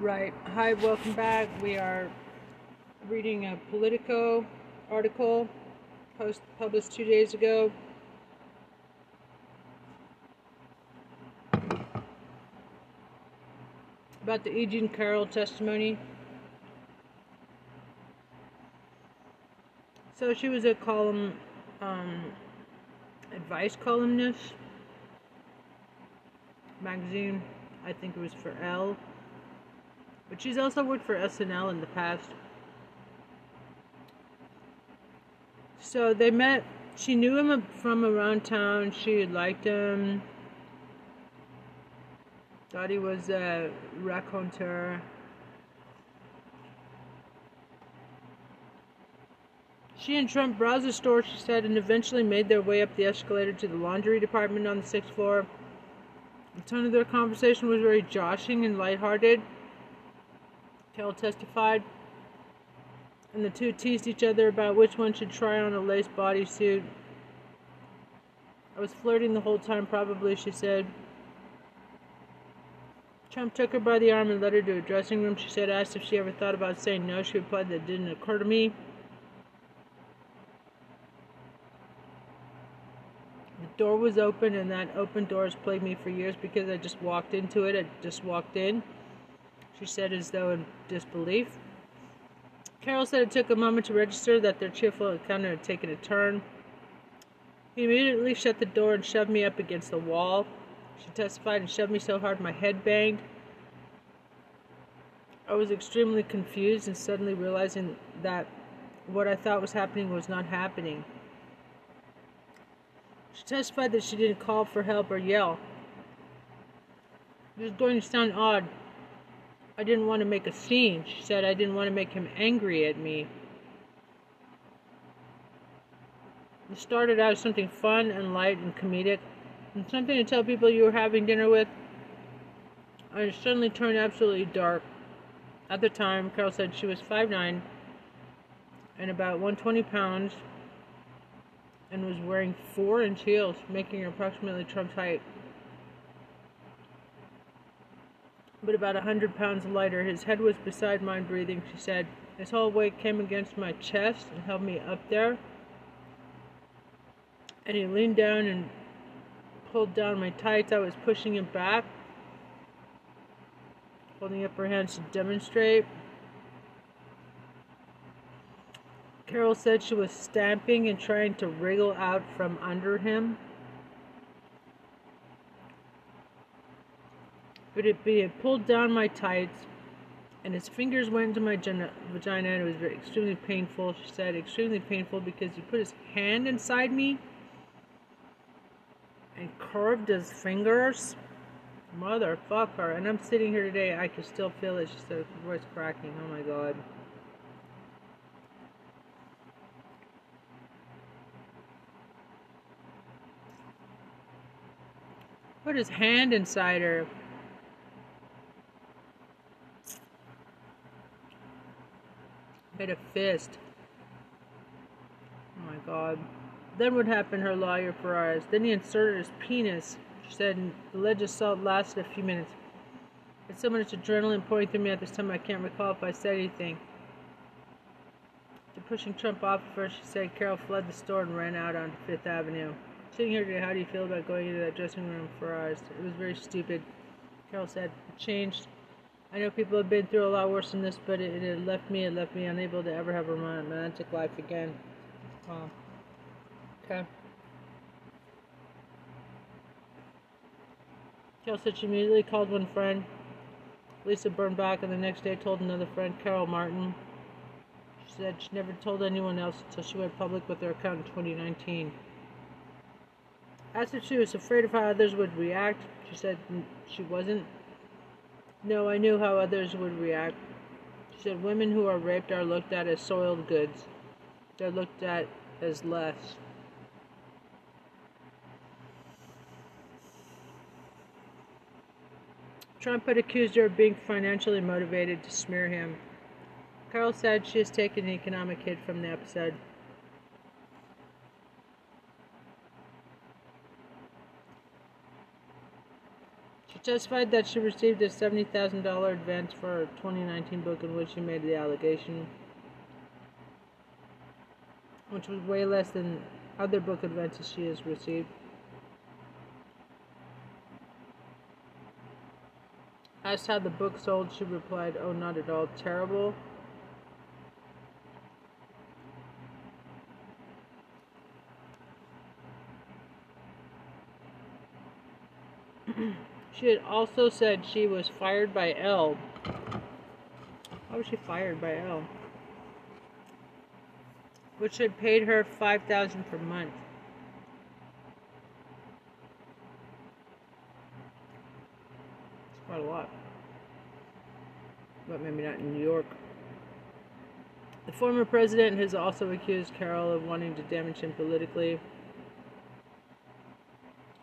Right. Hi, welcome back. We are reading a Politico article post published two days ago. About the E. Jean Carroll testimony. So she was a column, um, advice columnist magazine. I think it was for Elle. But she's also worked for SNL in the past. So they met. She knew him from around town. She liked him. Thought he was a raconteur. She and Trump browsed the store, she said, and eventually made their way up the escalator to the laundry department on the sixth floor. The tone of their conversation was very joshing and lighthearted. Carroll testified, and the two teased each other about which one should try on a lace bodysuit. I was flirting the whole time, probably, she said. Trump took her by the arm and led her to a dressing room. She said, asked if she ever thought about saying no. She replied, that didn't occur to me. The door was open, and that open door has plagued me for years because I just walked into it. I just walked in she said as though in disbelief. Carroll said it took a moment to register that their cheerful encounter had taken a turn. He immediately shut the door and shoved me up against the wall. She testified and shoved me so hard my head banged. I was extremely confused and suddenly realizing that what I thought was happening was not happening. She testified that she didn't call for help or yell. It was going to sound odd, I didn't want to make a scene. She said I didn't want to make him angry at me. It started out as something fun and light and comedic, and something to tell people you were having dinner with. And it suddenly turned absolutely dark. At the time, Carroll said she was 5'9 and about 120 pounds and was wearing 4 inch heels, making her approximately Trump's height. But about a hundred pounds lighter. His head was beside mine, breathing, she said. His whole weight came against my chest and held me up there. And he leaned down and pulled down my tights. I was pushing him back, holding up her hands to demonstrate. Carroll said she was stamping and trying to wriggle out from under him. But it, it pulled down my tights and his fingers went into my vagina and it was very extremely painful. She said extremely painful because he put his hand inside me and curved his fingers. Motherfucker. And i'm sitting here today i can still feel it. She said her voice cracking. Oh my god. Put his hand inside her made a fist. Oh my god. Then what happened, her lawyer Ferraris? Then he inserted his penis. She said the alleged assault lasted a few minutes. It's so much adrenaline pouring through me at this time I can't recall if I said anything. To pushing Trump off of her, she said Carroll fled the store and ran out onto Fifth Avenue. Sitting here today, how do you feel about going into that dressing room for? It was very stupid. Carroll said, it changed I know people have been through a lot worse than this, but it, it left me, it left me unable to ever have a romantic life again. Wow. Okay. Carroll said she immediately called one friend. Lisa Birnbach, and the next day told another friend, Carol Martin. She said she never told anyone else until she went public with her account in 2019. Asked if she was afraid of how others would react, she said she wasn't. No, I knew how others would react. She said women who are raped are looked at as soiled goods. They're looked at as less. Trump had accused her of being financially motivated to smear him. Carroll said she has taken an economic hit from the episode. Testified that she received a $70,000 advance for her 2019 book in which she made the allegation, which was way less than other book advances she has received. Asked how the book sold, she replied, Oh, not at all. Terrible. she had also said she was fired by Elle. Why was she fired by Elle? Which had paid her five thousand per month. It's quite a lot. But maybe not in New York. The former president has also accused Carroll of wanting to damage him politically.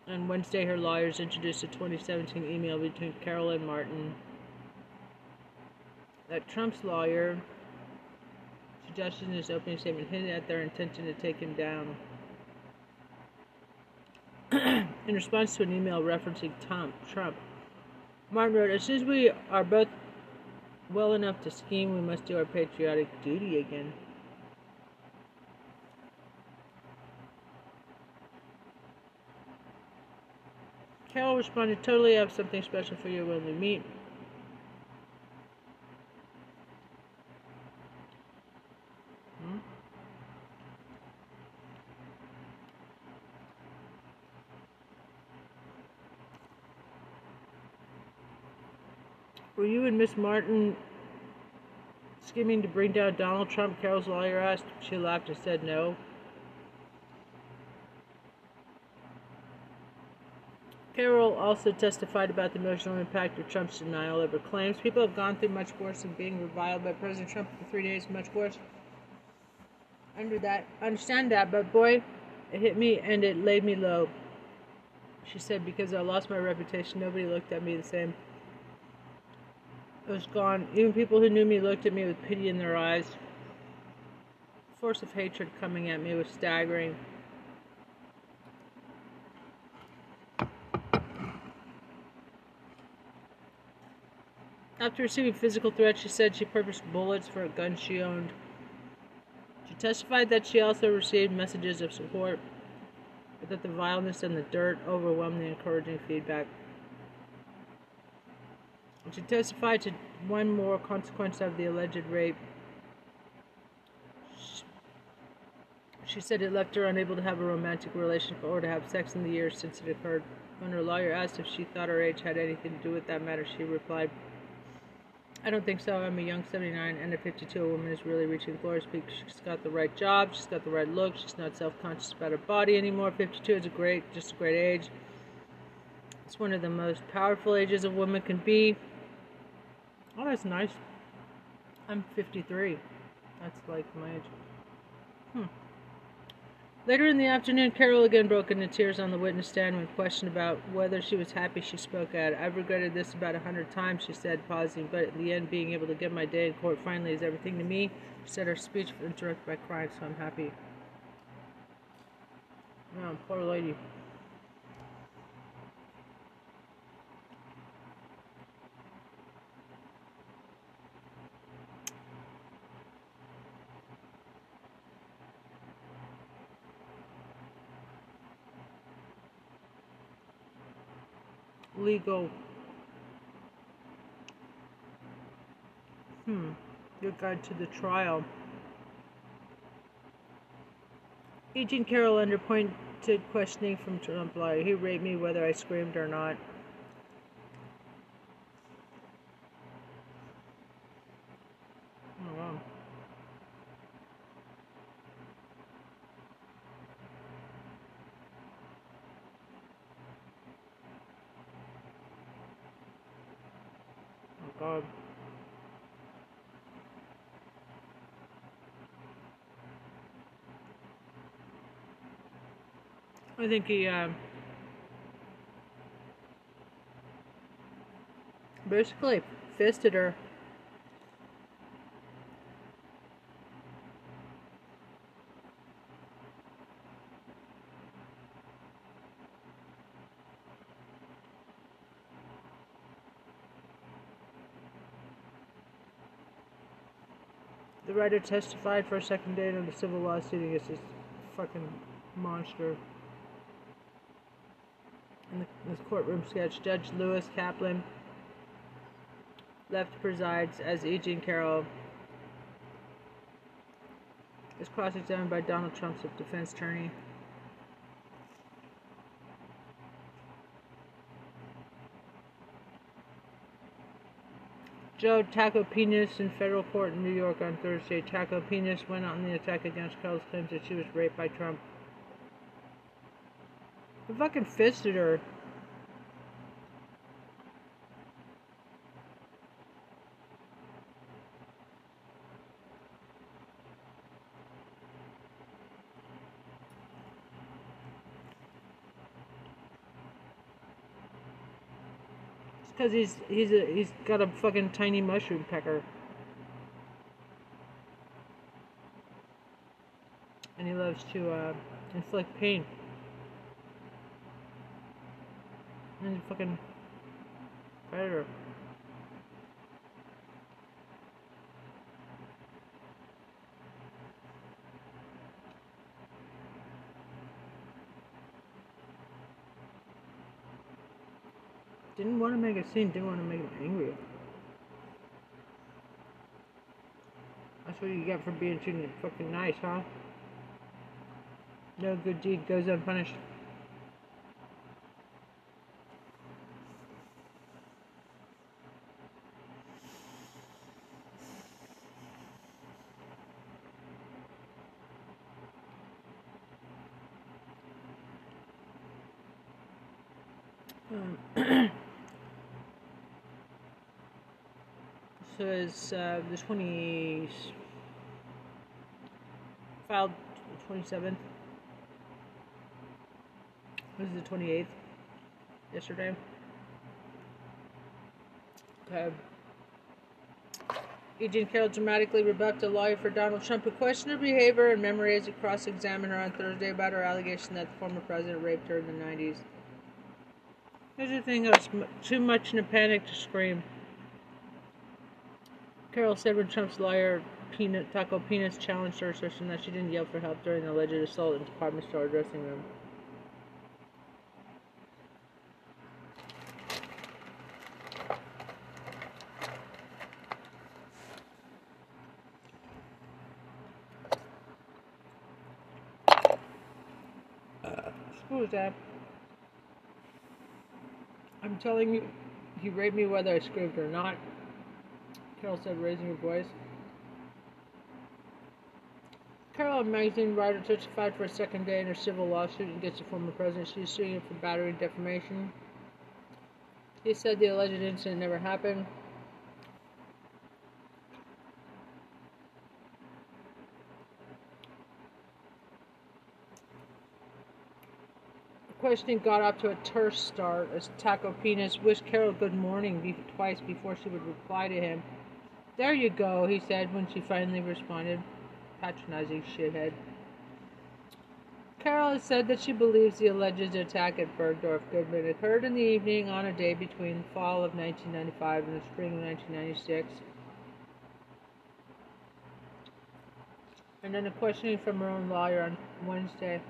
On Wednesday, her lawyers introduced a 2017 email between Carroll and Martin that Trump's lawyer suggested in his opening statement hinted at their intention to take him down. in response to an email referencing Tom, Trump, Martin wrote, As soon as we are both well enough to scheme, we must do our patriotic duty again. Carroll responded, Totally have something special for you when we meet. Hmm? Were you and Miss Martin scheming to bring down Donald Trump? Carroll's lawyer asked. She laughed and said no. Carroll also testified about the emotional impact of Trump's denial of her claims. People have gone through much worse than being reviled by President Trump for three days, much worse. Under that, understand that, but boy, it hit me and it laid me low. She said, because I lost my reputation, nobody looked at me the same. It was gone. Even people who knew me looked at me with pity in their eyes. The force of hatred coming at me was staggering. After receiving physical threats, she said she purposed bullets for a gun she owned. She testified that she also received messages of support, but that the vileness and the dirt overwhelmed the encouraging feedback. She testified to one more consequence of the alleged rape. She said it left her unable to have a romantic relationship or to have sex in the years since it occurred. When her lawyer asked if she thought her age had anything to do with that matter, she replied, I don't think so. I'm a young 79 and a 52. A woman is really reaching glorious peak. She's got the right job. She's got the right look. She's not self-conscious about her body anymore. 52 is a great, just a great age. It's one of the most powerful ages a woman can be. Oh, that's nice. I'm 53. That's like my age. Hmm. Later in the afternoon, Carroll again broke into tears on the witness stand when questioned about whether she was happy she spoke out. I've regretted this about a hundred times, she said, pausing, but in the end, being able to get my day in court finally is everything to me. She said her speech was interrupted by crying, so I'm happy. Poor lady. Legal hmm. Your guide to the trial. Agent Carroll under pointed questioning from trump lawyer he raped me whether i screamed or not oh wow Oh God. I think he uh, basically fisted her. Writer testified for a second day in the civil lawsuit against this fucking monster. In, the, in this courtroom sketch, Judge Lewis Kaplan left presides as E. Jean Carroll is cross-examined by Donald Trump's defense attorney. Joe Tacopinus in federal court in New York on Thursday. Tacopinus went on the attack against Carroll's claims that she was raped by Trump. He fucking fisted her. Because he's he's a, he's got a fucking tiny mushroom pecker. And he loves to uh, inflict pain. And he's a fucking predator. Didn't want to make a scene, didn't want to make him angry. That's what you get for being too fucking nice, huh? No good deed goes unpunished. Um, It's uh, the 20 filed 27th. This is the 28th. Yesterday. Okay. Eugene Carroll dramatically rebuffed a lawyer for Donald Trump who questioned her behavior and memory as he cross-examined her on Thursday about her allegation that the former president raped her in the 90s. Here's the thing, I was too much in a panic to scream. Carroll said when Trump's lawyer Peanut, Penis challenged her assertion that she didn't yell for help during the alleged assault in the department store dressing room. Was that? I'm telling you, he raped me whether I screamed or not. Carroll said, raising her voice. Carroll, a magazine writer, testified for a second day in her civil lawsuit against the former president. She's suing him for battery and defamation. He said the alleged incident never happened. The questioning got off to a terse start as Taco Penis wished Carroll good morning twice before she would reply to him. There you go, he said when she finally responded. Patronizing shithead. Carroll has said that she believes the alleged attack at Bergdorf Goodman occurred in the evening on a day between the fall of 1995 and the spring of 1996. And then a questioning from her own lawyer on Wednesday.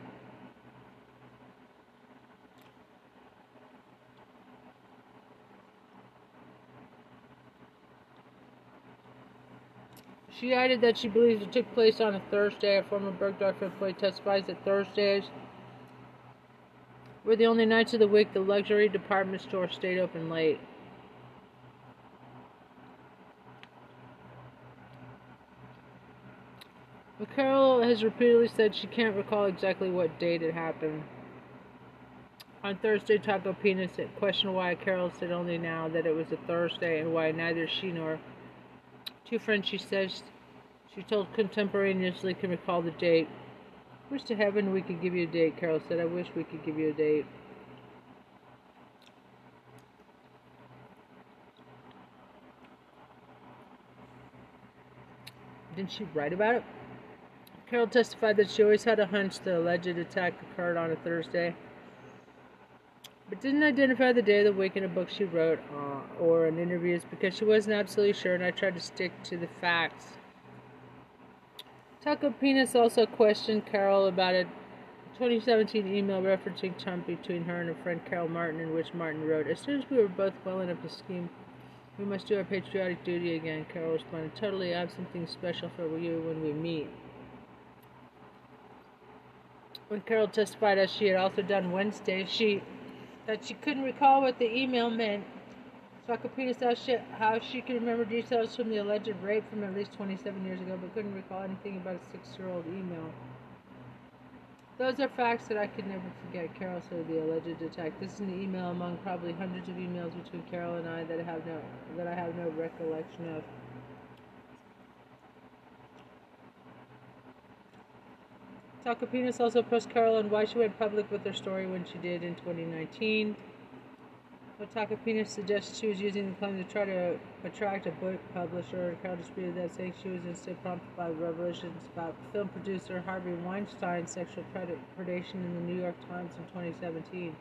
She added that she believes it took place on a Thursday. A former Bergdorf employee testifies that Thursdays were the only nights of the week the luxury department store stayed open late. Carroll has repeatedly said she can't recall exactly what date it happened. On Thursday, Tacopinus questioned why Carroll said only now that it was a Thursday and why neither she nor Two friends, she says, she told contemporaneously can recall the date. Wish to heaven we could give you a date, Carroll said. I wish we could give you a date. Didn't she write about it? Carroll testified that she always had a hunch the alleged attack occurred on a Thursday but didn't identify the day of the week in a book she wrote uh, or in interviews because she wasn't absolutely sure, and I tried to stick to the facts. Taco Penis also questioned Carroll about a 2017 email referencing Trump between her and her friend Carol Martin, in which Martin wrote, As soon as we were both well enough to scheme, we must do our patriotic duty again. Carroll responded, Totally, I have something special for you when we meet. When Carroll testified, as she had also done Wednesday, she that she couldn't recall what the email meant. Penis asked how she could remember details from the alleged rape from at least 27 years ago, but couldn't recall anything about a six-year-old email. Those are facts that I could never forget, Carroll said the alleged attack. This is an email among probably hundreds of emails between Carol and I that I have no that I have no recollection of. Takapinas also pressed Carroll on why she went public with her story when she did in 2019. Otaka Penis suggests she was using the claim to try to attract a book publisher. Carroll disputed that, saying she was instead prompted by revelations about film producer Harvey Weinstein's sexual predation in the New York Times in 2017.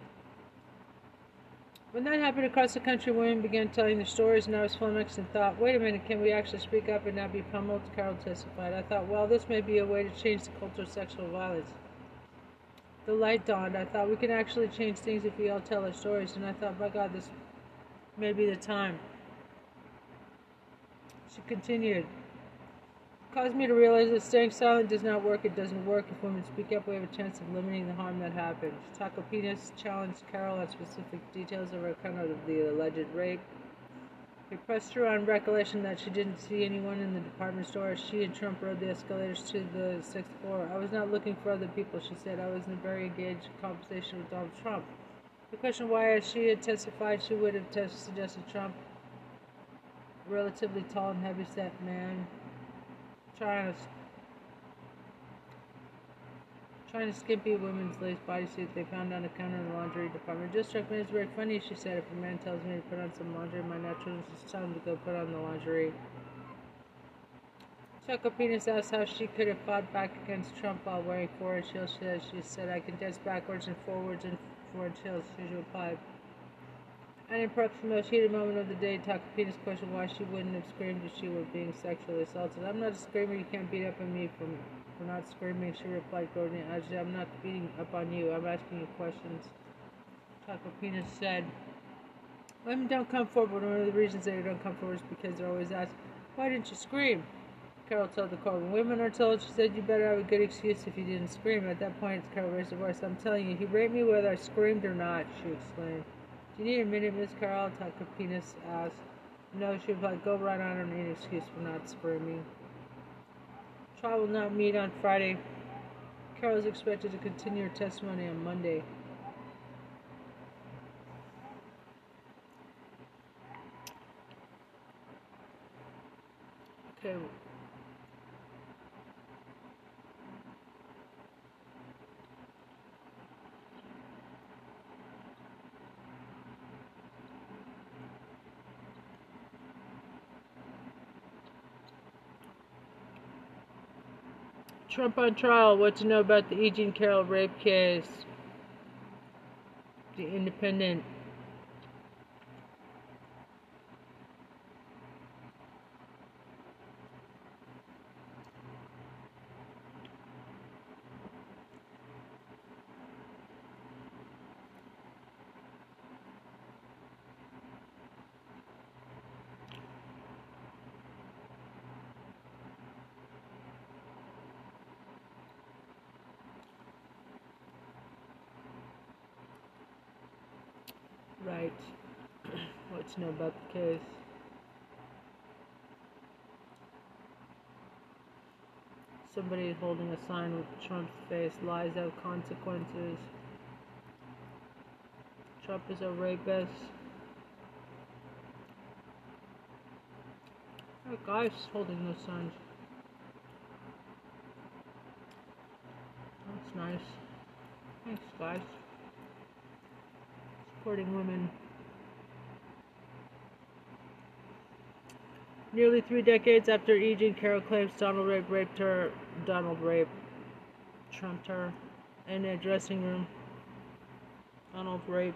When that happened across the country, women began telling their stories, and I was flummoxed and thought, wait a minute, can we actually speak up and not be pummeled? Carroll testified. I thought, well, this may be a way to change the culture of sexual violence. The light dawned. I thought we can actually change things if we all tell our stories. And I thought, by God, this may be the time. She continued. Caused me to realize that staying silent does not work. It doesn't work. If women speak up, we have a chance of limiting the harm that happens. Taco Penis challenged Carroll on specific details of her account of the alleged rape. He pressed her on recollection that she didn't see anyone in the department store she and Trump rode the escalators to the sixth floor. I was not looking for other people, she said. I was in a very engaged conversation with Donald Trump. The question why, as she had testified, she would have suggested Trump, relatively tall and heavy-set man, trying to trying to skimpy women's lace bodysuit they found on a counter in the laundry department. Just struck me as very funny, she said. If a man tells me to put on some laundry, my natural is him to go put on the lingerie. Chuckle Penis asked how she could have fought back against Trump while wearing forward heels. She, she said, I can dance backwards and forwards and forward heels, she replied. The most heated moment of the day, Tucker Penis questioned why she wouldn't have screamed if she were being sexually assaulted. I'm not a screamer, you can't beat up on me for, for not screaming, she replied, Gordon. I'm not beating up on you, I'm asking you questions. Penis said, Women don't come forward. One of the reasons they don't come forward is because they're always asked, Why didn't you scream? Carroll told the court, When women are told, she said, You better have a good excuse if you didn't scream. At that point, Carroll raised her voice. I'm telling you, he raped me whether I screamed or not, she exclaimed. Do you need a minute, Miss Carroll? Tucker Penis asked. No, she replied, Go right on and any excuse for not screaming. Trial will not meet on Friday. Carroll is expected to continue her testimony on Monday. Okay. Trump on trial. What to know about the E. Jean Carroll rape case? The Independent. Right. What to know about the case? Somebody holding a sign with Trump's face. Lies have consequences. Trump is a rapist. A guy's holding those signs. That's nice. Thanks, guys women. Nearly three decades after E. Jean Carroll claims Donald Rape raped her, Donald Rape trumped her in a dressing room. Donald Rape.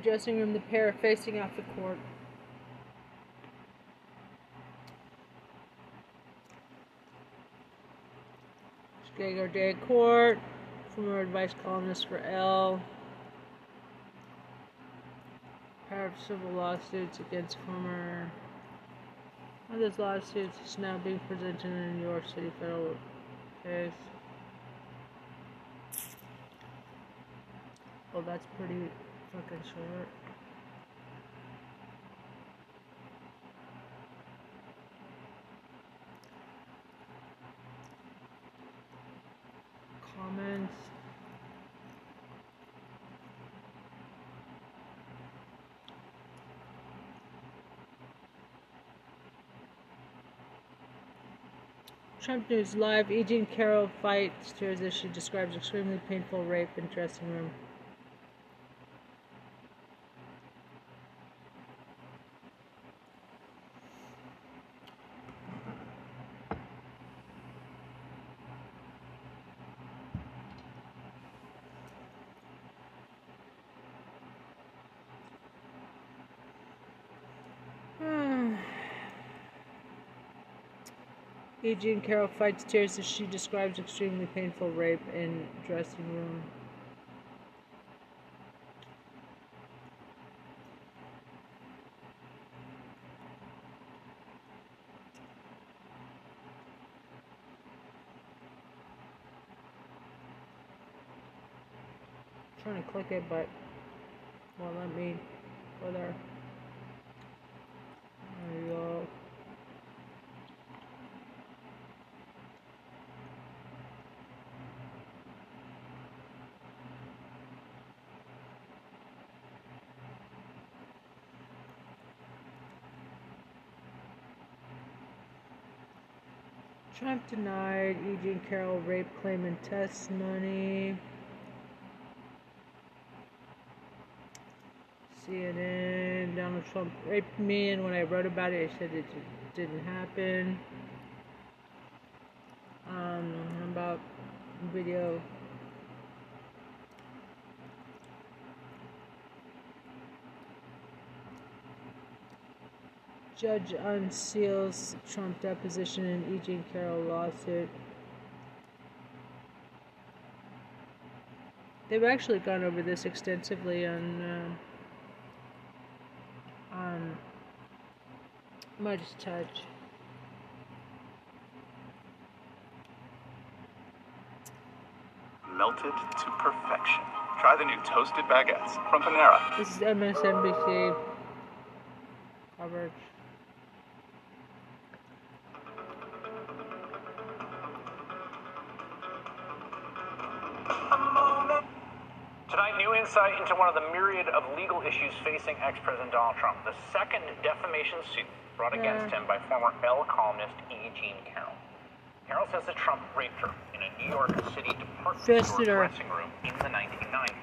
Dressing room, the pair facing off the court. Gregor Day Court, former advice columnist for Elle. Pair of civil lawsuits against former. One of those lawsuits is now being presented in a New York City federal case. Well, that's pretty fucking short. Comments. Trump News Live. E. Jean Carroll fights tears as she describes extremely painful rape in dressing room. E. Jean Carroll fights tears as she describes extremely painful rape in dressing room. trying to click it, but won't let me go there. There you go. Trump denied E. Jean Carroll rape claim in testimony. CNN, Donald Trump raped me, and when I wrote about it, I said it didn't happen. Um, about video. Judge unseals Trump deposition in E. Jean Carroll lawsuit. They've actually gone over this extensively on. Uh, on Midas Touch. Melted to perfection. Try the new toasted baguettes from Panera. This is MSNBC coverage. Of the myriad of legal issues facing ex-President Donald Trump. The second defamation suit brought against him by former Elle columnist E. Jean Carroll. Carroll says that Trump raped her in a New York City department store dressing room in the 1990s.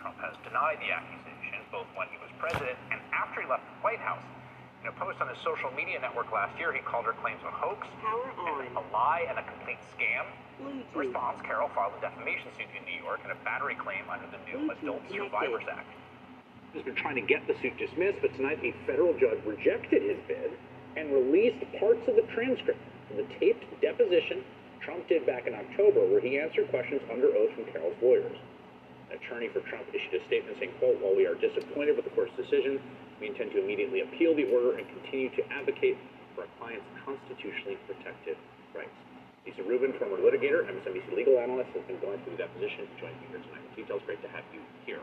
Trump has denied the accusation both when he was president and after he left the White House. In a post on his social media network last year, he called her claims a hoax, Power on. a lie, and a complete scam. In response, Carroll filed a defamation suit in New York and a battery claim under the new Bluetooth Adult. Survivors Act. He's been trying to get the suit dismissed, but tonight a federal judge rejected his bid and released parts of the transcript of the taped deposition Trump did back in October, where he answered questions under oath from Carroll's lawyers. An attorney for Trump issued a statement saying, quote, while we are disappointed with the court's decision, we intend to immediately appeal the order and continue to advocate for our client's constitutionally protected rights. Lisa Rubin, former litigator, MSNBC legal analyst, has been going through the deposition. Joining me here tonight with details. Great to have you here.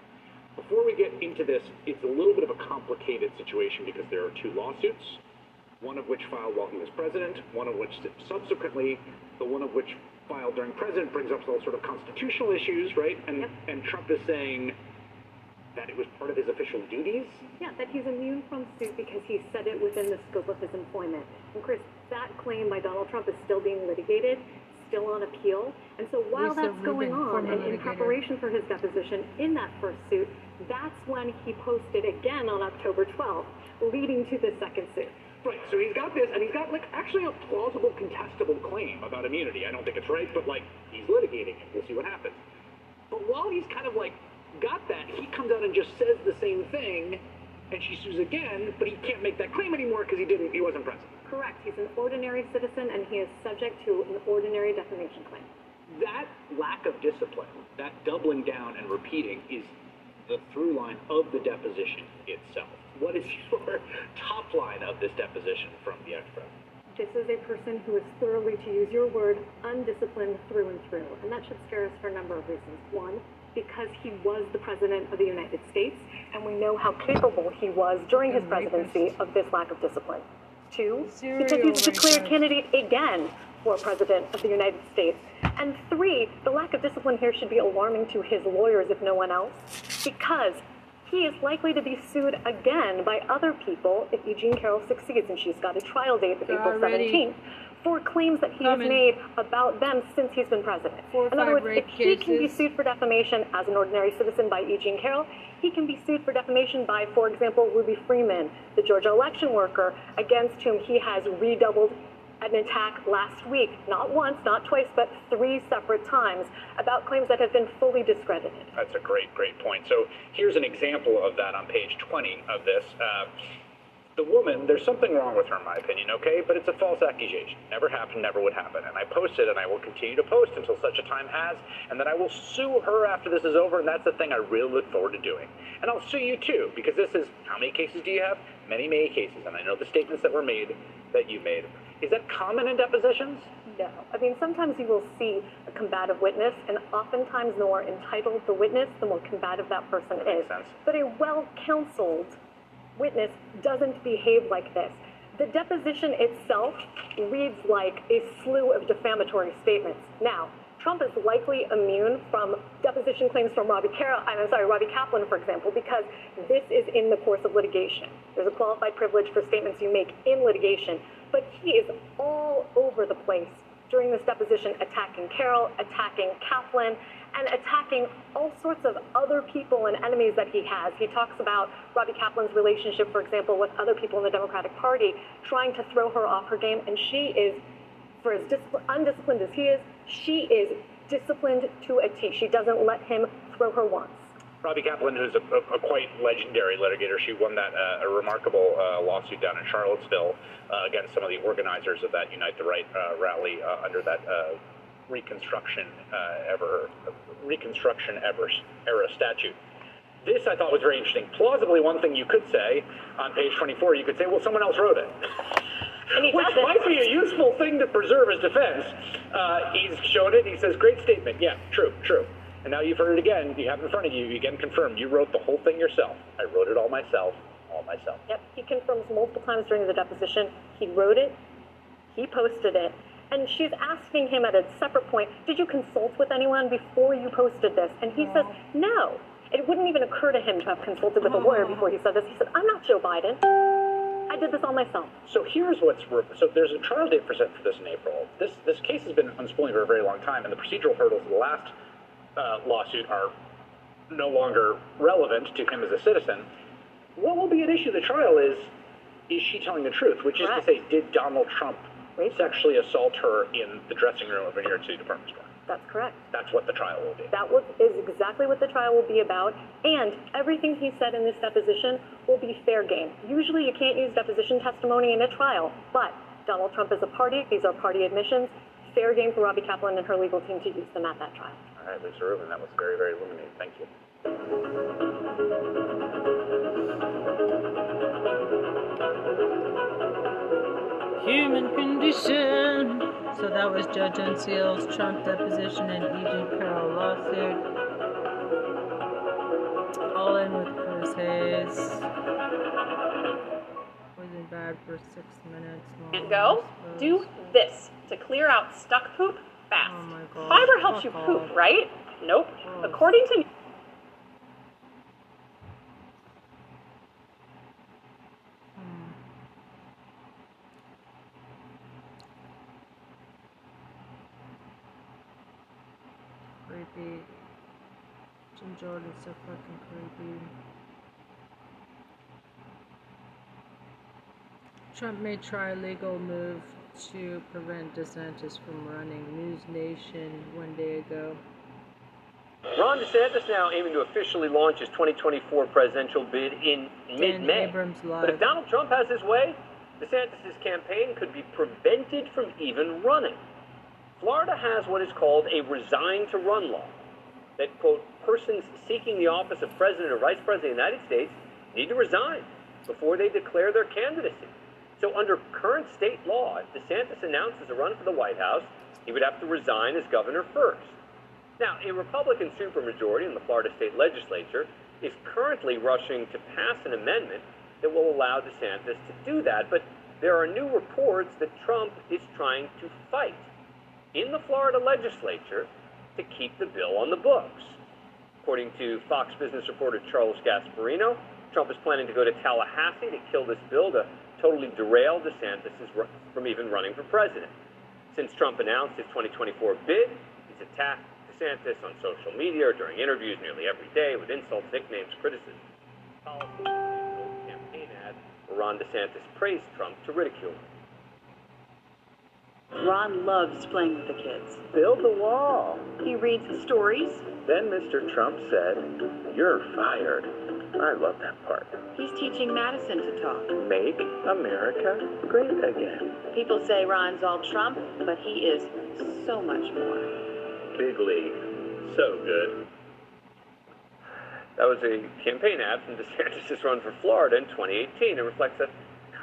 Before we get into this, it's a little bit of a complicated situation because there are two lawsuits, one of which filed while he was president, one of which subsequently, the one of which filed during president brings up all sort of constitutional issues, right? And and Trump is saying that it was part of his official duties. Yeah, that he's immune from suit because he said it within the scope of his employment. And Chris, that claim by Donald Trump is still being litigated, still on appeal. And so while Lisa that's going on, and in preparation for his deposition in that first suit, that's when he posted again on October 12th, leading to the second suit. Right, so he's got this, and he's got like actually a plausible contestable claim about immunity. I don't think it's right, but like he's litigating it. We'll see what happens. But while he's kind of like got that. He comes out and just says the same thing, and she sues again, but he can't make that claim anymore because he didn't. He wasn't present. Correct. He's an ordinary citizen and he is subject to an ordinary defamation claim. That lack of discipline, that doubling down and repeating, is the through line of the deposition itself. What is your top line of this deposition from the ex-president? This is a person who is thoroughly, to use your word, undisciplined through and through. And that should scare us for a number of reasons. One, because he was the President of the United States, and we know how capable he was during his presidency of this lack of discipline. Two, because he's a declared candidate again for President of the United States. And three, the lack of discipline here should be alarming to his lawyers, if no one else, because he is likely to be sued again by other people if Eugene Carroll succeeds, and she's got a trial date of April already 17th for claims that he has coming. made about them since he's been president. Four In other words, if rape he can be sued for defamation as an ordinary citizen by Eugene Carroll, he can be sued for defamation by, for example, Ruby Freeman, the Georgia election worker, against whom he has redoubled an attack last week, not once, not twice, but three separate times, about claims that have been fully discredited. That's a great, great point. So here's an example of that on page 20 of this. Uh, the woman, there's something wrong with her, in my opinion, okay? But it's a false accusation. Never happened, never would happen. And I posted, and I will continue to post until such a time has, and then I will sue her after this is over, and that's the thing I really look forward to doing. And I'll sue you too, because this is how many cases do you have? Many, many cases. And I know the statements that were made that you made. Is that common in depositions? No. I mean, sometimes you will see a combative witness, and oftentimes the more entitled the witness, the more combative that person makes is. sense. But a well counseled witness doesn't behave like this. The deposition itself reads like a slew of defamatory statements. Now, Trump is likely immune from deposition claims from Robbie Carroll, I'm sorry, Robbie Kaplan, for example, because this is in the course of litigation. There's a qualified privilege for statements you make in litigation, but he is all over the place during this deposition attacking Carroll, attacking Kaplan, and attacking all sorts of other people and enemies that he has. He talks about Robbie Kaplan's relationship, for example, with other people in the Democratic Party, trying to throw her off her game, and she is, for as discipl- undisciplined as he is, she is disciplined to a T. She doesn't let him throw her once. Robbie Kaplan, who's a, a, a quite legendary litigator, she won that uh, a remarkable uh, lawsuit down in Charlottesville uh, against some of the organizers of that Unite the Right uh, rally uh, under that uh, Reconstruction uh, ever Reconstruction ever era statute. This I thought was very interesting. Plausibly, one thing you could say on page 24, you could say, well, someone else wrote it. Which might be a useful thing to preserve as defense. Uh, he's shown it. He says, great statement. Yeah, true, true. And now you've heard it again. You have it in front of you. You again confirmed. You wrote the whole thing yourself. I wrote it all myself. All myself. Yep, he confirms multiple times during the deposition. He wrote it, he posted it, and she's asking him at a separate point, Did you consult with anyone before you posted this? And he says, No. It wouldn't even occur to him to have consulted with a lawyer before he said this. He said, I'm not Joe Biden. I did this all myself. So here's what's so there's a trial date for set for this in April. This this case has been unspooling for a very long time, and the procedural hurdles of the last uh, lawsuit are no longer relevant to him as a citizen. What will be at issue? of The trial is is she telling the truth? Which is Correct. to say, did Donald Trump Sexually assault her in the dressing room of a New York City department store? That's correct. That's what the trial will be. That was, is exactly what the trial will be about, and everything he said in this deposition will be fair game. Usually you can't use deposition testimony in a trial, but Donald Trump is a party, these are party admissions, fair game for Robbie Kaplan and her legal team to use them at that trial. All right, Lisa Rubin, that was very, very illuminating. Thank you. Human condition. So that was Judge Unseal's Trump deposition and E.G. Carroll lawsuit. All in with Chris Hayes. Wasn't bad for six minutes. and go, do this to clear out stuck poop fast. Oh. Fiber helps you poop, off. right? Nope. According to Creepy. Jim Jordan's so fucking creepy. Trump may try a legal move to prevent DeSantis from running. News Nation one day ago. Ron DeSantis now aiming to officially launch his 2024 presidential bid in mid-May. But if Donald Trump has his way, DeSantis' campaign could be prevented from even running. Florida has what is called a resign to run law. That, quote, persons seeking the office of president or vice president of the United States need to resign before they declare their candidacy. So, under current state law, if DeSantis announces a run for the White House, he would have to resign as governor first. Now, a Republican supermajority in the Florida state legislature is currently rushing to pass an amendment that will allow DeSantis to do that, but there are new reports that Trump is trying to fight in the Florida legislature to keep the bill on the books. According to Fox Business reporter Charles Gasparino, Trump is planning to go to Tallahassee to kill this bill to totally derail DeSantis from even running for president. Since Trump announced his 2024 bid, he's attacked DeSantis on social media or during interviews nearly every day with insults, nicknames, criticism. Policy campaign ad Ron DeSantis praised Trump to ridicule him. Ron loves playing with the kids. Build the wall. He reads stories. Then Mr. Trump said, You're fired. I love that part. He's teaching Madison to talk. Make America great again. People say Ron's all Trump, but he is so much more. Big league. So good. That was a campaign ad from DeSantis' run for Florida in 2018 It reflects a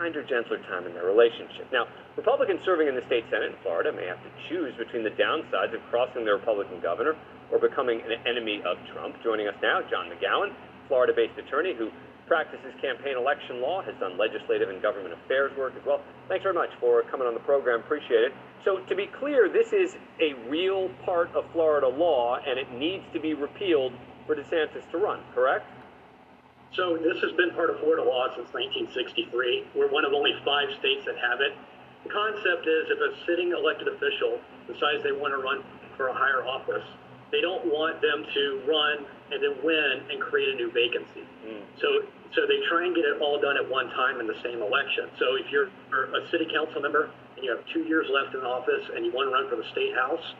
kinder, gentler time in their relationship. Now, Republicans serving in the state Senate in Florida may have to choose between the downsides of crossing the Republican governor or becoming an enemy of Trump. Joining us now, John McGowan, Florida based attorney who practices campaign election law, has done legislative and government affairs work as well. Thanks very much for coming on the program. Appreciate it. So, to be clear, this is a real part of Florida law and it needs to be repealed for DeSantis to run, correct? So this has been part of Florida law since 1963. We're one of only five states that have it. The concept is if a sitting elected official decides they want to run for a higher office, they don't want them to run and then win and create a new vacancy. Mm. So so they try and get it all done at one time in the same election. So if you're a city council member and you have two years left in office and you want to run for the state house,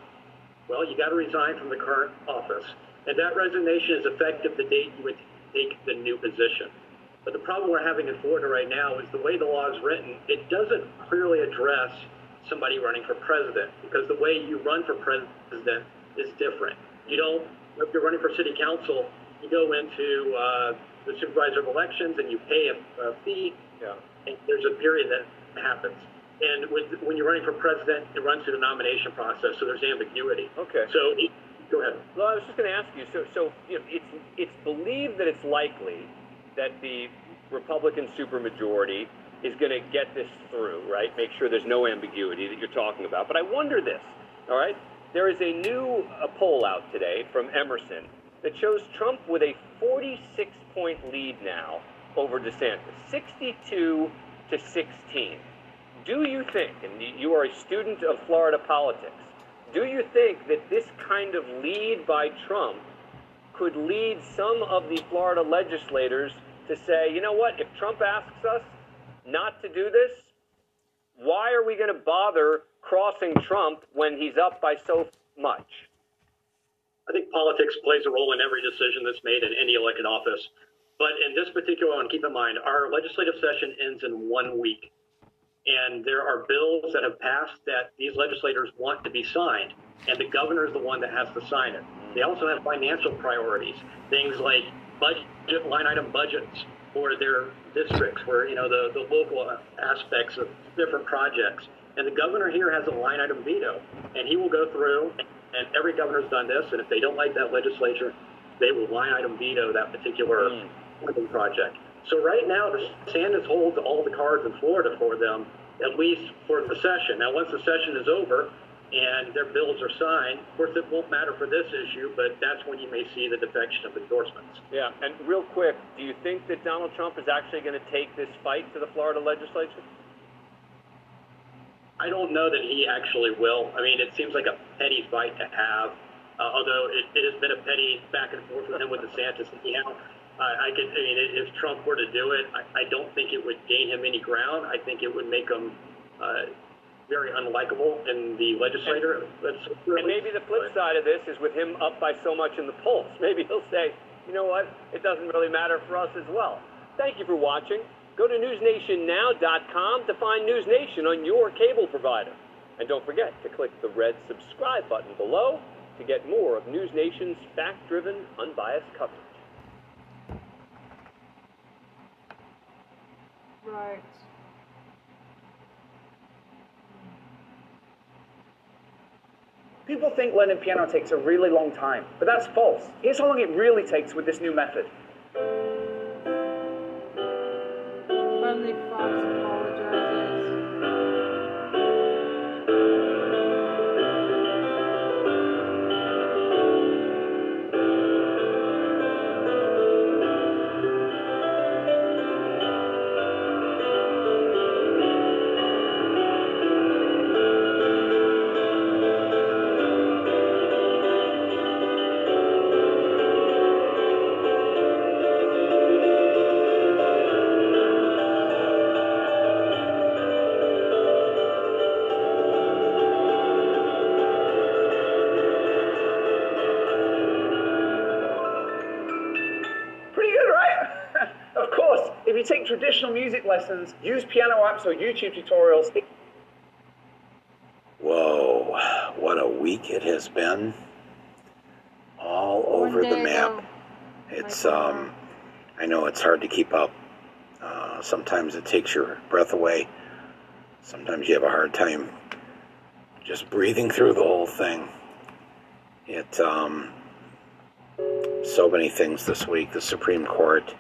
well, you got to resign from the current office. And that resignation is effective the date you would take the new position. But the problem we're having in Florida right now is the way the law is written, it doesn't clearly address somebody running for president because the way you run for president is different. You don't, if you're running for city council, you go into uh, the supervisor of elections and you pay a, a fee, Yeah. and there's a period that happens. And with, when you're running for president, it runs through the nomination process, so there's ambiguity. Okay. So, go ahead. Well, I was just going to ask you. So, so you know, it's it's believed that it's likely that the Republican supermajority is going to get this through, right? Make sure there's no ambiguity that you're talking about. But I wonder this. All right, there is a new uh, poll out today from Emerson that shows Trump with a 46 point lead now over DeSantis, 62 to 16. Do you think, and you are a student of Florida politics, do you think that this kind of lead by Trump could lead some of the Florida legislators to say, you know what, if Trump asks us not to do this, why are we going to bother crossing Trump when he's up by so much? I think politics plays a role in every decision that's made in any elected office. But in this particular one, keep in mind, our legislative session ends in one week. And there are bills that have passed that these legislators want to be signed, and the governor is the one that has to sign it. They also have financial priorities, things like budget line item budgets for their districts, where you know the, the local aspects of different projects. And the governor here has a line item veto, and he will go through, and every governor's done this, and if they don't like that legislature, they will line item veto that particular Mm. project. So right now, the Sanders holds all the cards in Florida for them, at least for the session. Now, once the session is over and their bills are signed, of course, it won't matter for this issue, but that's when you may see the defection of endorsements. Yeah, and real quick, do you think that Donald Trump is actually going to take this fight to the Florida legislature? I don't know that he actually will. I mean, it seems like a petty fight to have, uh, although it, it has been a petty back and forth with him with DeSantis. Uh, I could. I mean, if Trump were to do it, I, I don't think it would gain him any ground. I think it would make him uh, very unlikable in the legislator. That's And maybe the flip side of this is with him up by so much in the polls. Maybe he'll say, you know what, it doesn't really matter for us as well. Thank you for watching. Go to newsnationnow.com to find News Nation on your cable provider. And don't forget to click the red subscribe button below to get more of News Nation's fact driven, unbiased coverage. Right. People think learning piano takes a really long time, but that's false. Here's how long it really takes with this new method. You traditional music lessons, use piano apps or YouTube tutorials, Whoa, what a week it has been. All over the map. ago, It's, Michael um, I know it's hard to keep up. Uh, sometimes it takes your breath away. Sometimes you have a hard time just breathing through the whole thing. It, um, so many things this week. The Supreme Court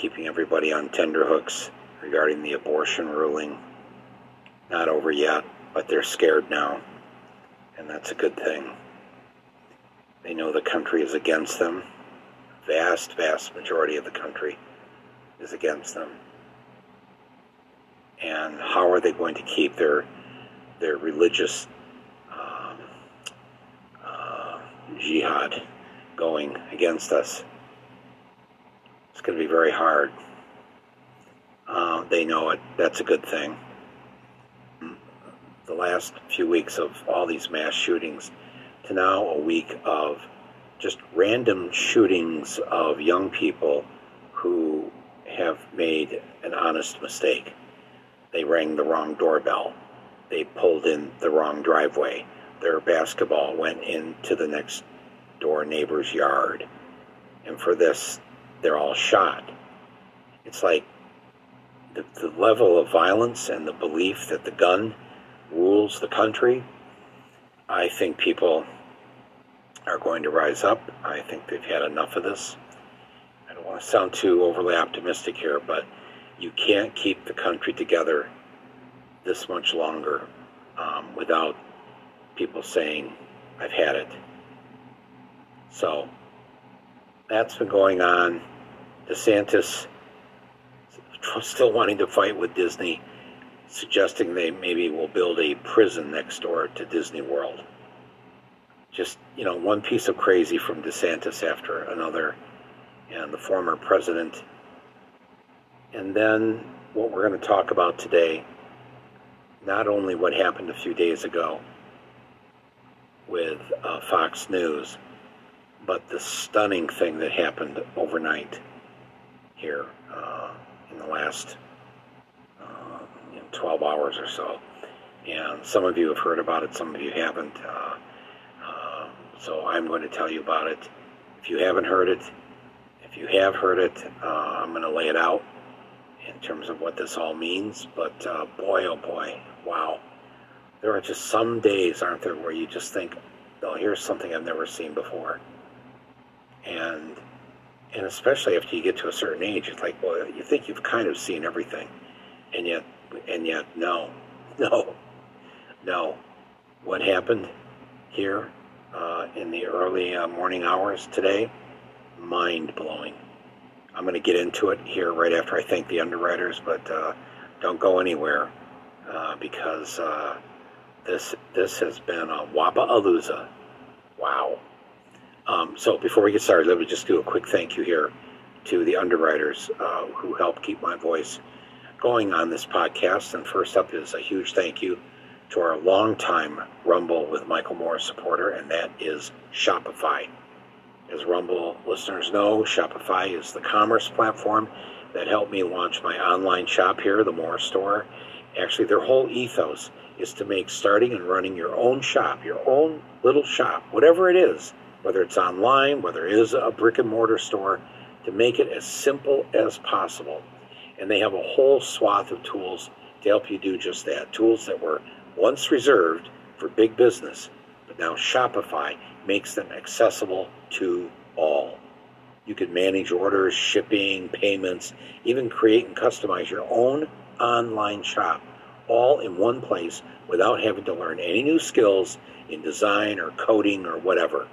keeping everybody on tenterhooks regarding the abortion ruling. Not over yet, but they're scared now, and that's a good thing. They know the country is against them. Vast, vast majority of the country is against them. And how are they going to keep their their religious um, uh, jihad going against us? Going to be very hard. Uh, they know it. That's a good thing. The last few weeks of all these mass shootings to now a week of just random shootings of young people who have made an honest mistake. They rang the wrong doorbell. They pulled in the wrong driveway. Their basketball went into the next door neighbor's yard. And for this, they're all shot. It's like the, the level of violence and the belief that the gun rules the country. I think people are going to rise up. I think they've had enough of this. I don't want to sound too overly optimistic here, but you can't keep the country together this much longer um, without people saying, I've had it. So that's been going on. DeSantis still wanting to fight with Disney, suggesting they maybe will build a prison next door to Disney World. Just, you know, one piece of crazy from DeSantis after another, and the former president. And then what we're going to talk about today, not only what happened a few days ago with uh, Fox News, but the stunning thing that happened overnight here uh, in the last uh, you know, 12 hours or so. And some of you have heard about it, some of you haven't. Uh, uh, so I'm going to tell you about it. If you haven't heard it, if you have heard it, uh, I'm going to lay it out in terms of what this all means. But uh, boy, oh boy, wow. There are just some days, aren't there, where you just think, oh, here's something I've never seen before. And and especially after you get to a certain age, it's like, well, you think you've kind of seen everything, and yet, and yet, no, no, no. What happened here uh, in the early uh, morning hours today? Mind blowing. I'm going to get into it here right after I thank the underwriters, but uh, don't go anywhere uh, because uh, this this has been a wapalooza. Wow. Um, so before we get started, let me just do a quick thank you here to the underwriters uh, who help keep my voice going on this podcast. And first up is a huge thank you to our longtime Rumble with Michael Moore supporter, and that is Shopify. As Rumble listeners know, Shopify is the commerce platform that helped me launch my online shop here, the Moore Store. Actually, their whole ethos is to make starting and running your own shop, your own little shop, whatever it is, whether it's online, whether it is a brick and mortar store, to make it as simple as possible. And they have a whole swath of tools to help you do just that. Tools that were once reserved for big business, but now Shopify makes them accessible to all. You can manage orders, shipping, payments, even create and customize your own online shop, all in one place without having to learn any new skills in design or coding or whatever.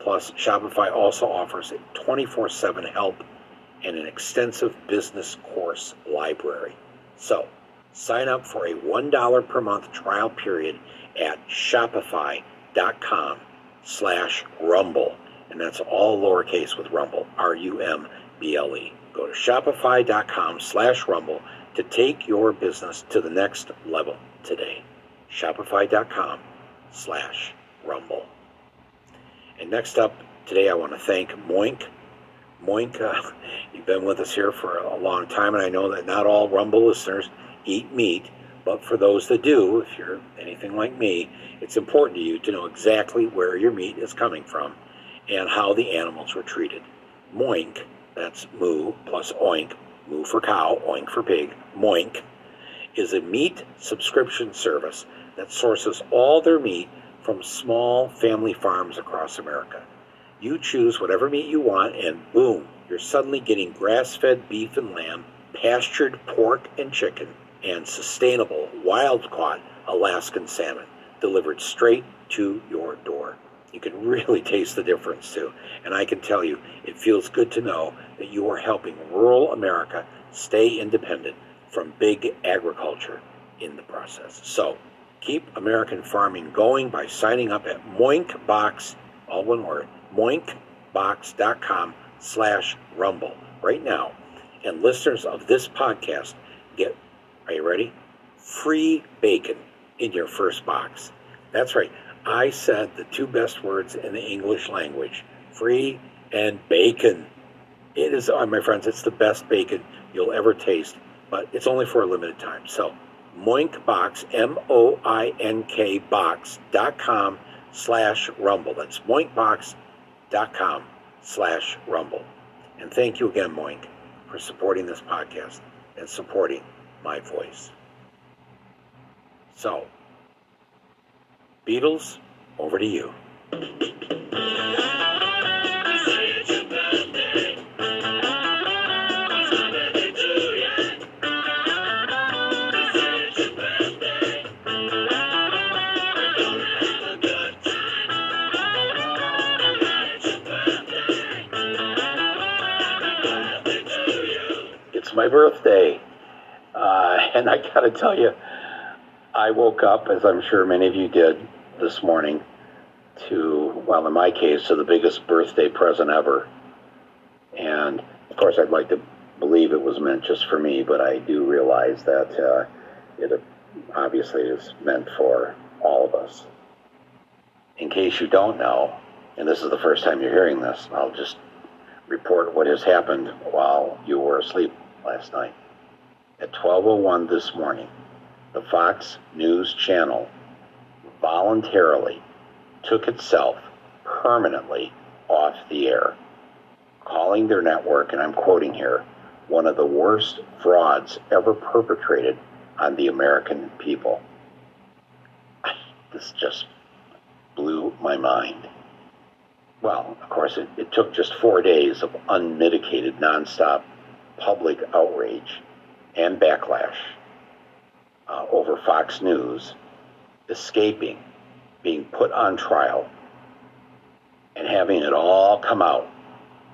Plus, Shopify also offers a 24 7 help and an extensive business course library. So, sign up for a $1 per month trial period at shopify.com slash rumble. And that's all lowercase with rumble, R-U-M-B-L-E. Go to shopify.com slash rumble to take your business to the next level today. Shopify.com slash rumble. And next up today, I want to thank Moink. Moink, uh, you've been with us here for a long time, and I know that not all Rumble listeners eat meat, but for those that do, if you're anything like me, it's important to you to know exactly where your meat is coming from and how the animals were treated. Moink, that's moo plus oink, moo for cow, oink for pig, Moink, is a meat subscription service that sources all their meat from small family farms across America. You choose whatever meat you want, and boom, you're suddenly getting grass fed beef and lamb, pastured pork and chicken, and sustainable wild caught Alaskan salmon delivered straight to your door. You can really taste the difference too. And I can tell you, it feels good to know that you are helping rural America stay independent from big agriculture in the process. So keep American farming going by signing up at Moinkbox, all one word, moinkbox.com slash rumble right now. And listeners of this podcast get, are you ready? Free bacon in your first box. That's right. I said the two best words in the English language free and bacon. It is, oh, my friends, it's the best bacon you'll ever taste, but it's only for a limited time. So, Moinkbox, M O I N K box.com slash rumble. That's moinkbox.com slash rumble. And thank you again, Moink, for supporting this podcast and supporting my voice. So, Beatles, over to you. Birthday. Uh, and I got to tell you, I woke up, as I'm sure many of you did this morning, to, well, in my case, to the biggest birthday present ever. And of course, I'd like to believe it was meant just for me, but I do realize that uh, it obviously is meant for all of us. In case you don't know, and this is the first time you're hearing this, I'll just report what has happened while you were asleep last night. At 12:01 this morning, the Fox News channel voluntarily took itself permanently off the air, calling their network, and I'm quoting here, one of the worst frauds ever perpetrated on the American people. This just blew my mind. Well, of course, it, it took just four days of unmitigated, nonstop public outrage and backlash uh, over Fox News escaping, being put on trial, and having it all come out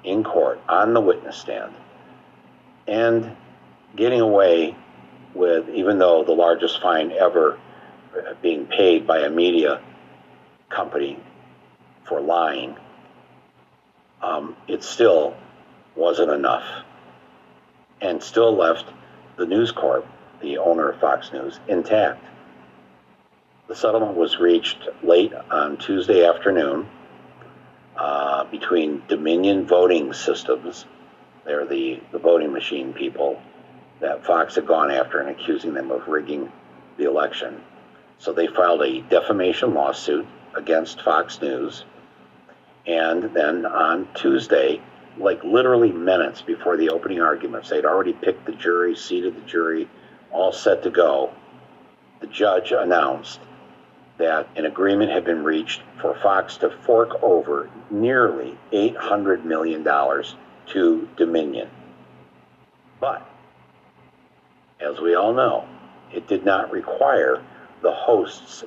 in court on the witness stand, and getting away with, even though the largest fine ever uh, being paid by a media company for lying, um, it still wasn't enough and still left the News Corp, the owner of Fox News, intact. The settlement was reached late on Tuesday afternoon uh, between Dominion Voting Systems, they're the, the voting machine people that Fox had gone after and accusing them of rigging the election. So they filed a defamation lawsuit against Fox News. And then on Tuesday, like literally minutes before the opening arguments, they'd already picked the jury, seated the jury, all set to go. The judge announced that an agreement had been reached for Fox to fork over nearly $800 million to Dominion. But, as we all know, it did not require the hosts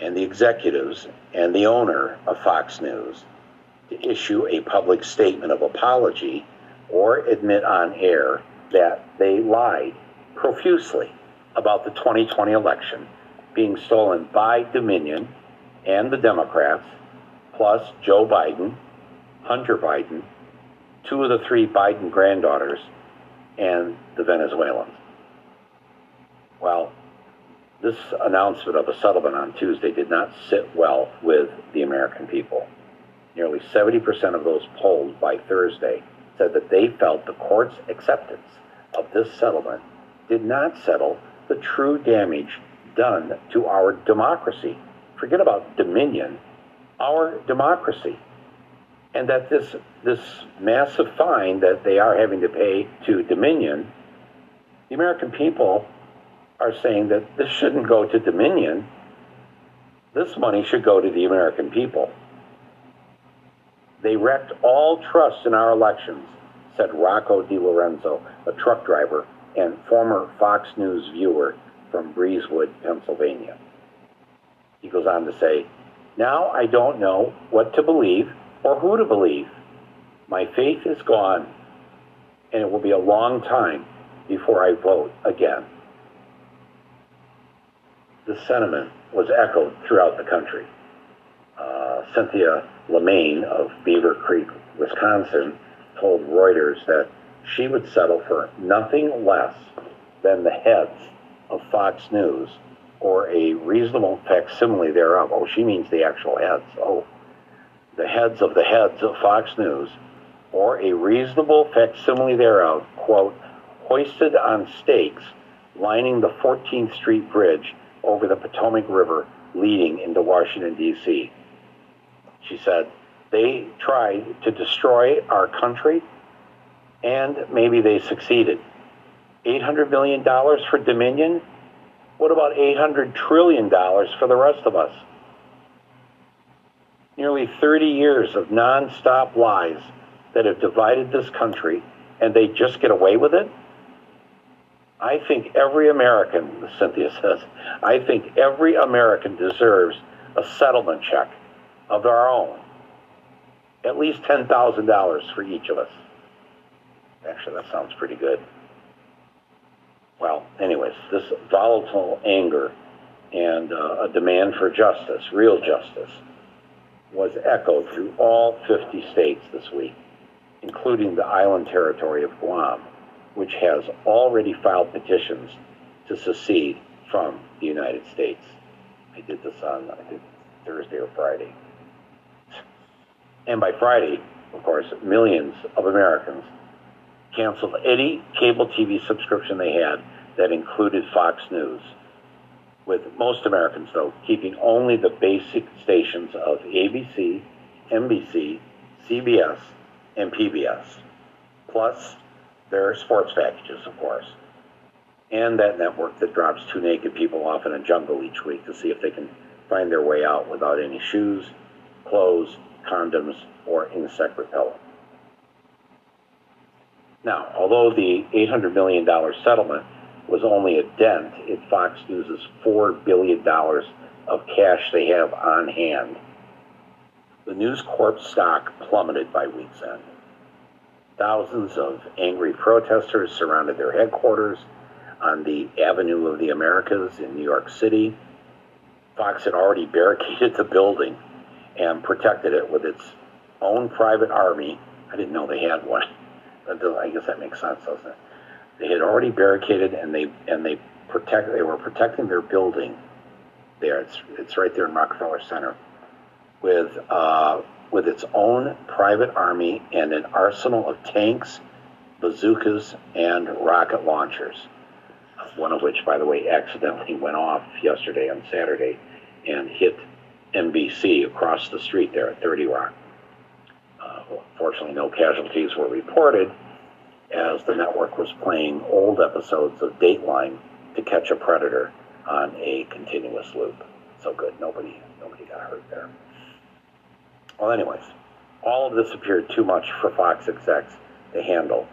and the executives and the owner of Fox News issue a public statement of apology or admit on air that they lied profusely about the 2020 election being stolen by Dominion and the Democrats, plus Joe Biden, Hunter Biden, two of the three Biden granddaughters, and the Venezuelans. Well, this announcement of a settlement on Tuesday did not sit well with the American people. Nearly 70% of those polled by Thursday said that they felt the court's acceptance of this settlement did not settle the true damage done to our democracy. Forget about dominion, our democracy. And that this, this massive fine that they are having to pay to Dominion, the American people are saying that this shouldn't go to Dominion. This money should go to the American people. They wrecked all trust in our elections, said Rocco DiLorenzo, a truck driver and former Fox News viewer from Breezewood, Pennsylvania. He goes on to say, Now I don't know what to believe or who to believe. My faith is gone, and it will be a long time before I vote again. The sentiment was echoed throughout the country. Uh, Cynthia Lemaine of Beaver Creek, Wisconsin, told Reuters that she would settle for nothing less than the heads of Fox News or a reasonable facsimile thereof. Oh, she means the actual heads. Oh, the heads of the heads of Fox News or a reasonable facsimile thereof, quote, hoisted on stakes lining the 14th Street Bridge over the Potomac River leading into Washington, D.C. She said, they tried to destroy our country, and maybe they succeeded. $800 million for Dominion? What about $800 trillion for the rest of us? Nearly 30 years of nonstop lies that have divided this country, and they just get away with it? I think every American, Cynthia says, I think every American deserves a settlement check of our own. At least $10,000 for each of us. Actually, that sounds pretty good well, anyways, this volatile anger and uh, a demand for justice, real justice, was echoed through all 50 states this week, including the island territory of Guam, which has already filed petitions to secede from the United States. I did this on, I think, Thursday or Friday. And by Friday, of course, millions of Americans canceled any cable TV subscription they had that included Fox News, with most Americans, though, keeping only the basic stations of ABC, NBC, CBS, and PBS, plus their sports packages, of course, and that network that drops two naked people off in a jungle each week to see if they can find their way out without any shoes, clothes, condoms, or insect repellent. Now, although the $800 million settlement was only a dent in Fox News' $4 billion of cash they have on hand. The News Corp stock plummeted by week's end. Thousands of angry protesters surrounded their headquarters on the Avenue of the Americas in New York City. Fox had already barricaded the building and protected it with its own private army. I didn't know they had one. I guess that makes sense, doesn't it? They had already barricaded and they and they protect they were protecting their building there. It's it's right there in Rockefeller Center with uh, with its own private army and an arsenal of tanks, bazookas, and rocket launchers. One of which, by the way, accidentally went off yesterday on Saturday and hit NBC across the street there at 30 Rock. Uh, fortunately, no casualties were reported as the network was playing old episodes of Dateline to catch a predator on a continuous loop. So good, nobody nobody got hurt there. Well, anyways, all of this appeared too much for Fox execs to handle.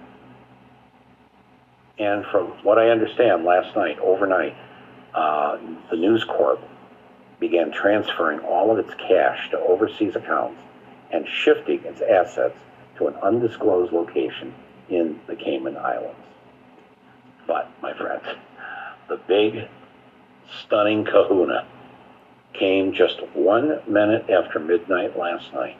And from what I understand, last night, overnight, uh, the News Corp began transferring all of its cash to overseas accounts and shifting its assets to an undisclosed location in the Cayman Islands. But, my friends, the big, stunning kahuna came just one minute after midnight last night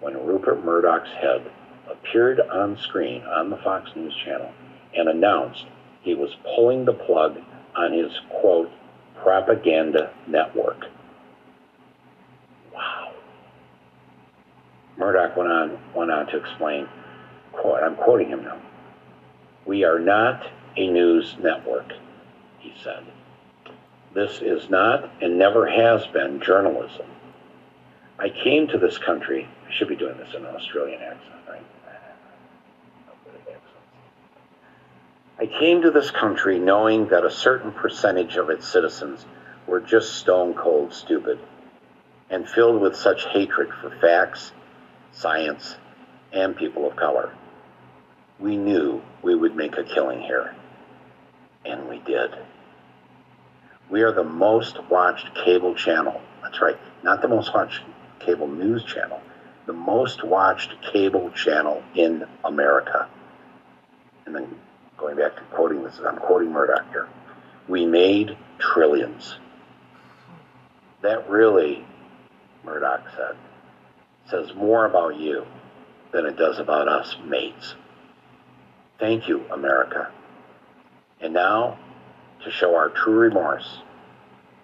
when Rupert Murdoch's head appeared on screen on the Fox News channel and announced he was pulling the plug on his, quote, propaganda network. Wow. Murdoch went on, went on to explain, quote, I'm quoting him now, we are not a news network, he said. This is not and never has been journalism. I came to this country, I should be doing this in an Australian accent, right? I came to this country knowing that a certain percentage of its citizens were just stone cold stupid and filled with such hatred for facts, science, and people of color. We knew we would make a killing here. And we did. We are the most watched cable channel. That's right, not the most watched cable news channel, the most watched cable channel in America. And then going back to quoting this, I'm quoting Murdoch here. We made trillions. That really, Murdoch said, says more about you than it does about us mates. Thank you, America. And now, to show our true remorse,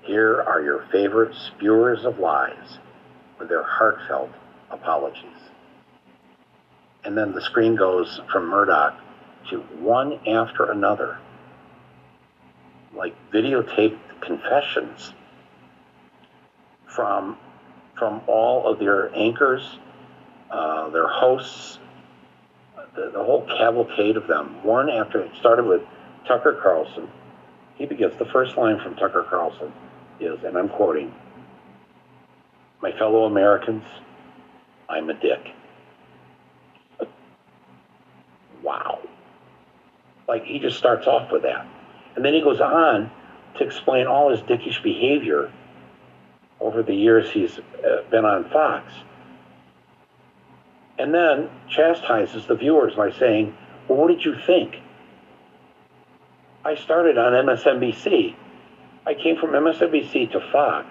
here are your favorite spewers of lies with their heartfelt apologies. And then the screen goes from Murdoch to one after another, like videotaped confessions from from all of their anchors, uh, their hosts, the, the whole cavalcade of them. One after it started with Tucker Carlson. He begins the first line from Tucker Carlson is, and I'm quoting, "My fellow Americans, I'm a dick." Wow. Like he just starts off with that. And then he goes on to explain all his dickish behavior over the years he's uh, been on Fox. And then chastises the viewers by saying, Well, what did you think? I started on MSNBC. I came from MSNBC to Fox,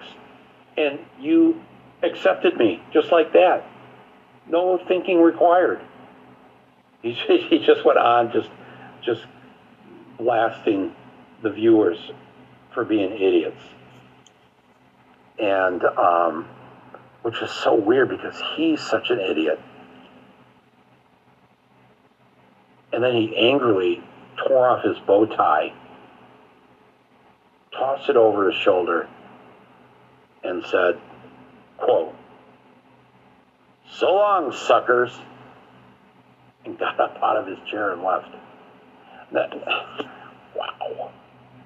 and you accepted me just like that. No thinking required. He, he just went on just just blasting the viewers for being idiots. And um, which is so weird because he's such an idiot. And then he angrily tore off his bow tie, tossed it over his shoulder, and said, quote, So long, suckers, and got up out of his chair and left. That, wow.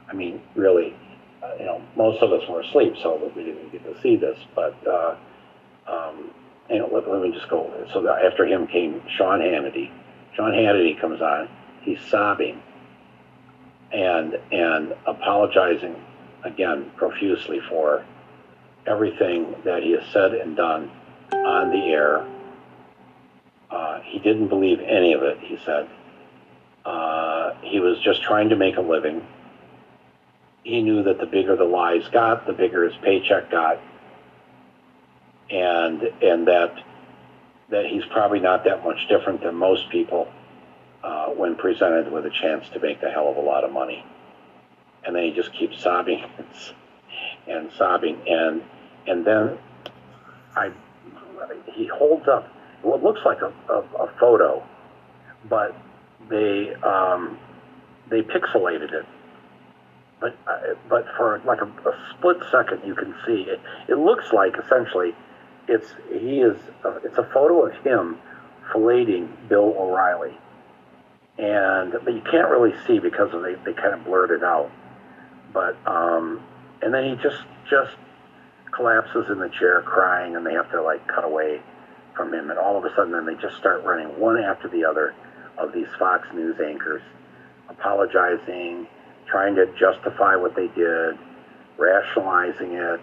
I mean, really, uh, you know, most of us were asleep, so we didn't get to see this. But uh, um, you know, let, let, me just go. So after him came Sean Hannity. Sean Hannity comes on. He's sobbing and and apologizing again profusely for everything that he has said and done on the air. Uh, he didn't believe any of it. He said uh, he was just trying to make a living. He knew that the bigger the lies got, the bigger his paycheck got, and and that that he's probably not that much different than most people uh, when presented with a chance to make a hell of a lot of money. And then he just keeps sobbing and sobbing. And, and then I, he holds up what looks like a, a, a photo, but they, um, they pixelated it. But, uh, but for like a, a split second, you can see it. It looks like essentially it's he is uh, it's a photo of him filleting Bill O'Reilly, and but you can't really see because of they they kind of blurred it out. But um, and then he just just collapses in the chair crying, and they have to like cut away from him, and all of a sudden then they just start running one after the other of these Fox News anchors, apologizing, trying to justify what they did, rationalizing it.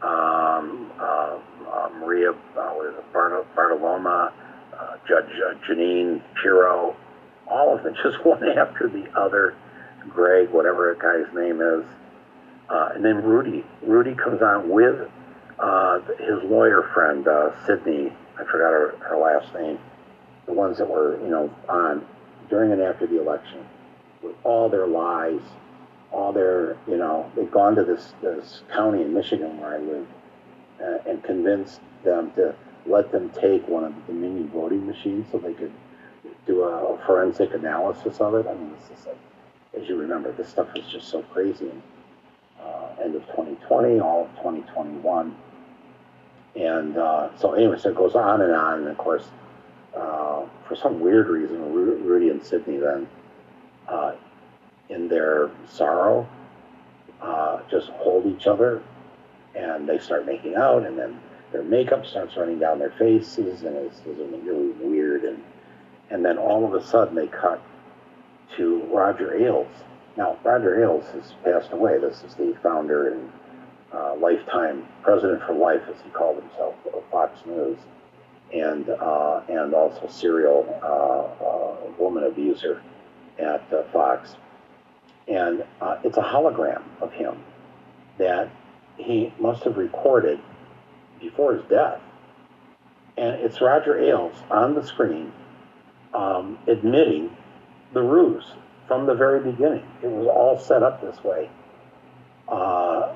Um, uh, uh, Maria uh, Bart- Bartoloma, uh, Judge uh, Jeanine Pirro, all of them, just one after the other. Greg, whatever that guy's name is, uh, and then Rudy. Rudy comes on with his lawyer friend Sydney. I forgot her, her last name. The ones that were, you know, on during and after the election, with all their lies, all their, you know, they've gone to this this county in Michigan where I live, uh, and convinced them to let them take one of the Dominion voting machines so they could do a, a forensic analysis of it. I mean, this is like, as you remember, this stuff was just so crazy. Uh, end of 2020, all of 2021. And uh, so, anyway, so it goes on and on. And of course, uh, for some weird reason, Rudy and Sydney then, uh, in their sorrow, uh, just hold each other and they start making out, and then their makeup starts running down their faces, and it's, it's really weird. And and then all of a sudden they cut to Roger Ailes. Now Roger Ailes has passed away. This is the founder and uh, lifetime president for life, as he called himself, of Fox News, and uh, and also serial uh, uh woman abuser at uh, Fox. And uh, it's a hologram of him that he must have recorded before his death. And it's Roger Ailes on the screen um, admitting the ruse from the very beginning. It was all set up this way uh,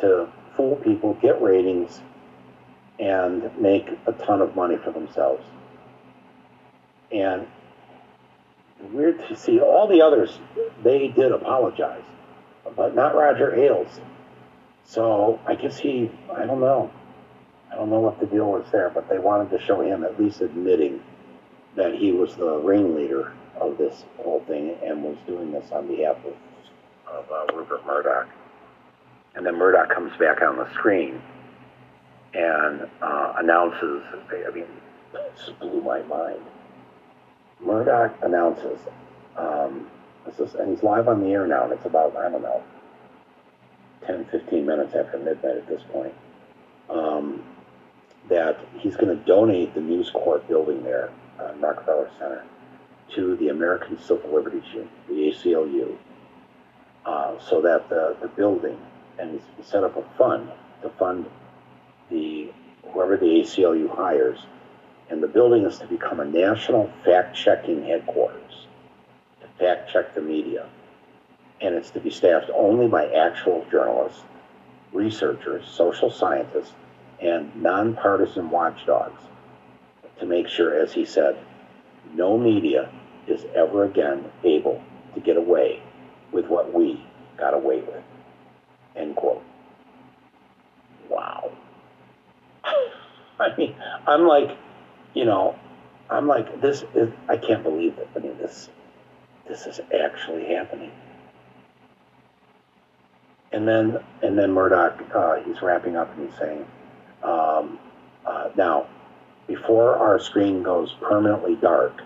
to fool people, get ratings, and make a ton of money for themselves. And weird to see all the others, they did apologize, but not Roger Ailes. So I guess he, I don't know. I don't know what the deal was there, but they wanted to show him at least admitting that he was the ringleader of this whole thing and was doing this on behalf of, of uh, Rupert Murdoch. And then Murdoch comes back on the screen and uh, announces, I mean, this blew my mind. Murdoch announces, um, this is, and he's live on the air now, and it's about, I don't know, 10, 15 minutes after midnight at this point, um, that he's going to donate the News Corp building there, uh, Rockefeller Center, to the American Civil Liberties Union, the ACLU, uh, so that the, the building, and he's set up a fund to fund the whoever the ACLU hires, and the building is to become a national fact-checking headquarters to fact-check the media and it's to be staffed only by actual journalists, researchers, social scientists, and nonpartisan watchdogs to make sure, as he said, no media is ever again able to get away with what we got away with. End quote. Wow. I mean, I'm like, you know, I'm like, this is, I can't believe it. I mean, this, this is actually happening. And then, and then Murdoch, uh, he's wrapping up and he's saying, um, uh, now, before our screen goes permanently dark,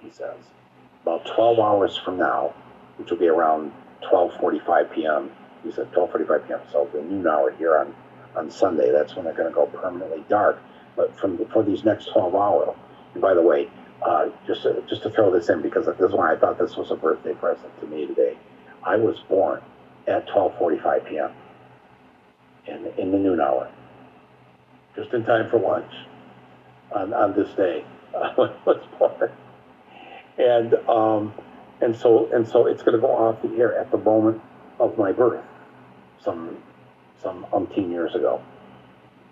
he says, about 12 hours from now, which will be around 12:45 p.m. He said 12:45 p.m. So the noon hour here on on Sunday, that's when they're going to go permanently dark. But from for these next 12 hours, and by the way, uh, just to, just to throw this in because this is why I thought this was a birthday present to me today. I was born at 12:45 p.m. in in the noon hour, just in time for lunch on on this day. I was born, and um, and so and so it's going to go off the air at the moment of my birth, some some umpteen years ago.